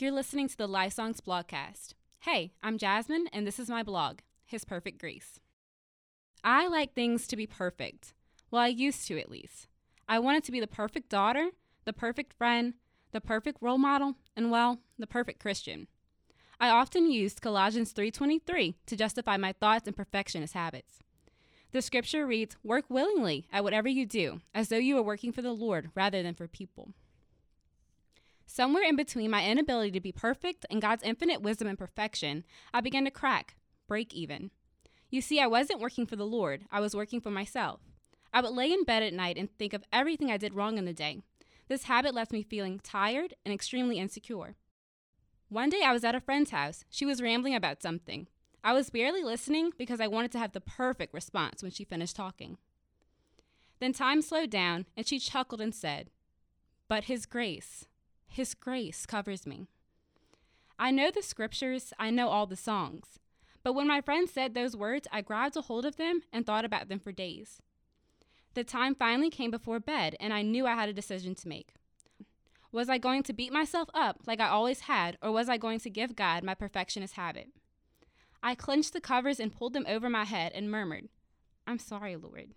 You're listening to the Life Songs blogcast. Hey, I'm Jasmine, and this is my blog, His Perfect Grace. I like things to be perfect. Well, I used to at least. I wanted to be the perfect daughter, the perfect friend, the perfect role model, and well, the perfect Christian. I often used Colossians 3:23 to justify my thoughts and perfectionist habits. The scripture reads, "Work willingly at whatever you do, as though you were working for the Lord rather than for people." Somewhere in between my inability to be perfect and God's infinite wisdom and perfection, I began to crack, break even. You see, I wasn't working for the Lord, I was working for myself. I would lay in bed at night and think of everything I did wrong in the day. This habit left me feeling tired and extremely insecure. One day I was at a friend's house. She was rambling about something. I was barely listening because I wanted to have the perfect response when she finished talking. Then time slowed down and she chuckled and said, But His grace. His grace covers me. I know the scriptures, I know all the songs. But when my friend said those words, I grabbed a hold of them and thought about them for days. The time finally came before bed, and I knew I had a decision to make. Was I going to beat myself up like I always had, or was I going to give God my perfectionist habit? I clenched the covers and pulled them over my head and murmured, I'm sorry, Lord.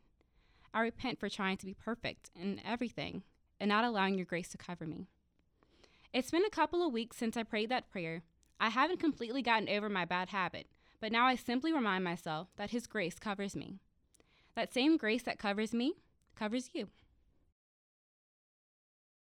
I repent for trying to be perfect in everything and not allowing your grace to cover me. It's been a couple of weeks since I prayed that prayer. I haven't completely gotten over my bad habit, but now I simply remind myself that His grace covers me. That same grace that covers me covers you.